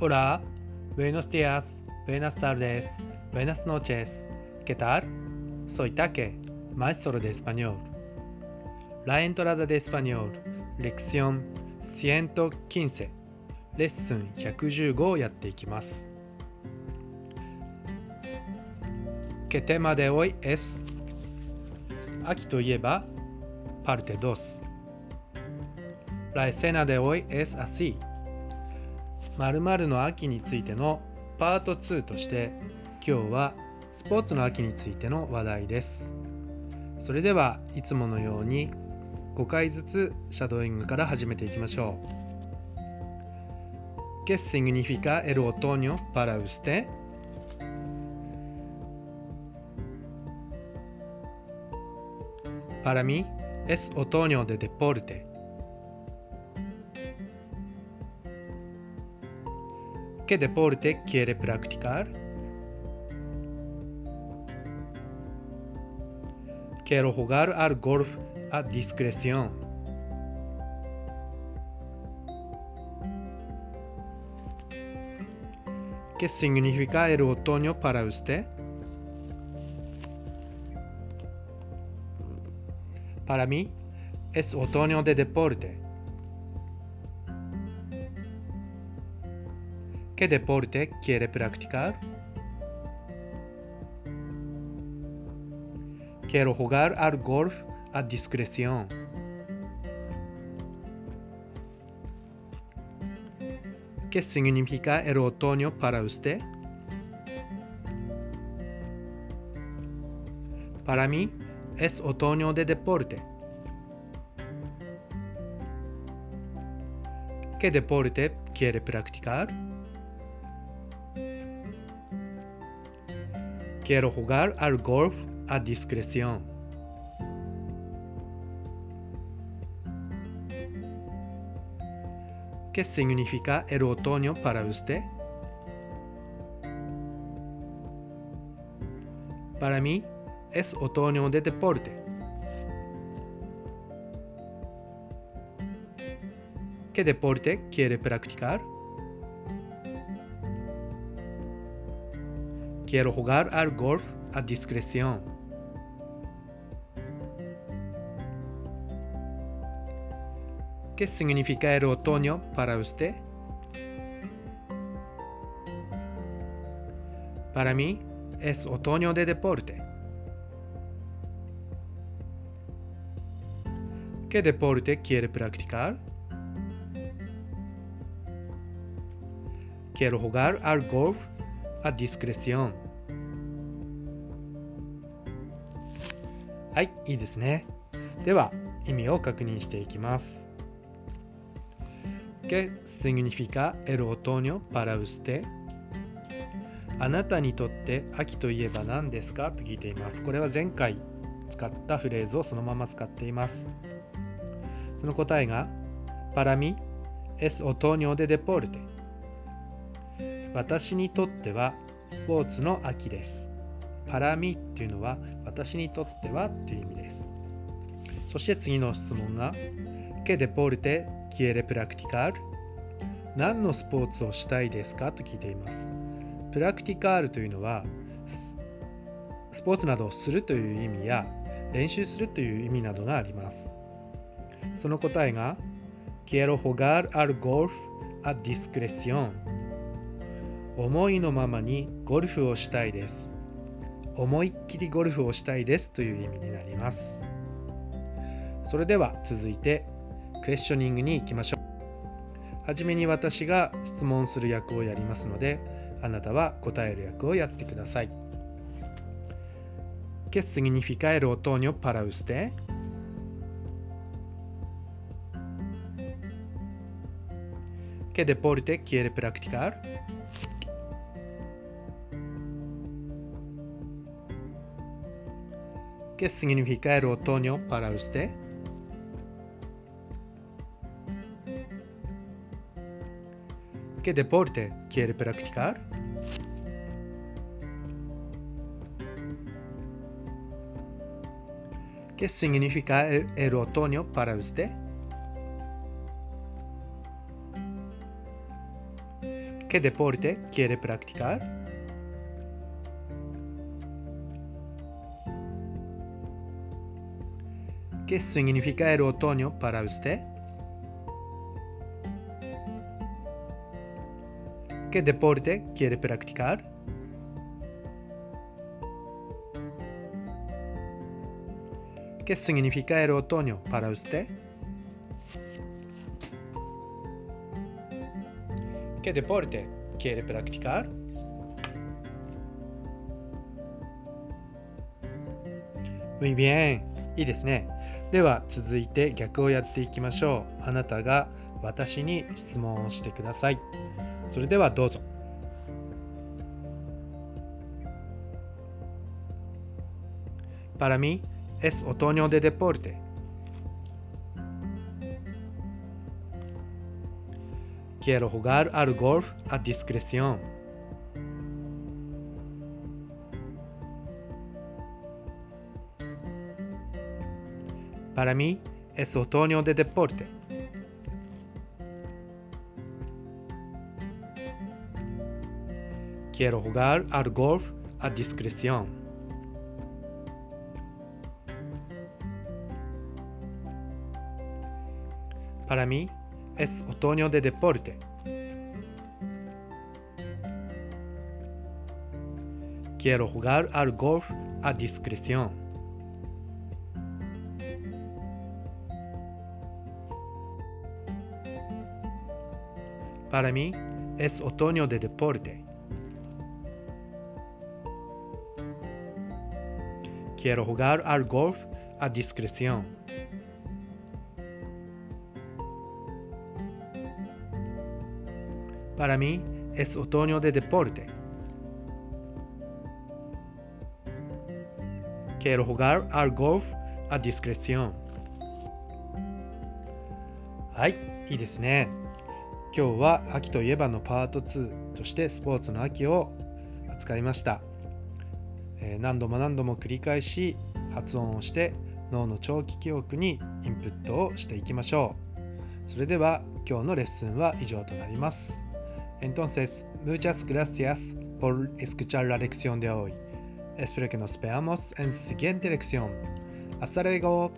Hola, buenos días, buenas tardes, buenas noches. ¿Qué tal? Soy Take, maestro de español. La entrada de español, lección 115, レッスン115をやっていきます。¿Qué tema de hoy es? 秋といえば parte 2. La escena de hoy es así. 〇〇の秋についてのパート2として今日はスポーツの秋についての話題です。それではいつものように5回ずつシャドーイングから始めていきましょう。¿Qué significa el otoño para usted? Para mí es otoño de deporte. ¿Qué deporte quiere practicar? Quiero jugar al golf a discreción. ¿Qué significa el otoño para usted? Para mí es otoño de deporte. ¿Qué deporte quiere practicar? Quiero jugar al golf a discreción. ¿Qué significa el otoño para usted? Para mí es otoño de deporte. ¿Qué deporte quiere practicar? Quiero jugar al golf a discreción. ¿Qué significa el otoño para usted? Para mí es otoño de deporte. ¿Qué deporte quiere practicar? Quiero jugar al golf a discreción. ¿Qué significa el otoño para usted? Para mí es otoño de deporte. ¿Qué deporte quiere practicar? Quiero jugar al golf a discreción. はい、いいですね。では、意味を確認していきます。¿Qué significa el otoño para usted? あなたにとって秋といえば何ですか？と聞いています。これは前回使ったフレーズをそのまま使っています。その答えが Para mí es otoño de deporte 私にとってはスポーツの秋です。Para mí っていうのは私にとってはという意味です。そして次の質問が ¿Qué deporte quiere practicar? 何のスポーツをしたいですか？と聞いています。プラクティカールというのはスポーツなどをするという意味や練習するという意味などがあります。その答えが Quiero jugar al golf a discreción 思いのままにゴルフをしたいです。思いっきりゴルフをしたいですという意味になります。それでは続いてクエスチョニングに行きましょう。はじめに私が質問する役をやりますので、あなたは答える役をやってください。¿Qué significa el otoño para usted? ¿Qué deporte quiere practicar? ¿Qué significa el otoño para usted? ¿Qué deporte quiere practicar? ¿Qué significa el, otoño para usted? ¿Qué deporte quiere practicar? ¿Qué significa el otoño para usted? ¿Qué deporte quiere practicar? ¿Qué significa el otoño para usted? ¿Qué deporte quiere practicar? Muy bien、いいですね。 では続いて逆をやっていきましょう。あなたが私に質問をしてください。それではどうぞ。Para mí es otoño de deporte. Quiero jugar al golf a discreción. Para mí es otoño de deporte. Quiero jugar al golf a discreción. Para mí es otoño de deporte. Quiero jugar al golf a discreción. Para mí es otoño de deporte. Quiero jugar al golf a discreción. Para mí es otoño de deporte. Quiero jugar al golf a discreción. はい、いいですね。 今日は秋といえばのパート2としてスポーツの秋を扱いました。えー何度も何度も繰り返し発音をして脳の長期記憶にインプットをしていきましょう。それでは今日のレッスンは以上となります。Entonces, muchas gracias por escuchar la lección de hoy. Espero que nos veamos en siguiente lección. Hasta luego.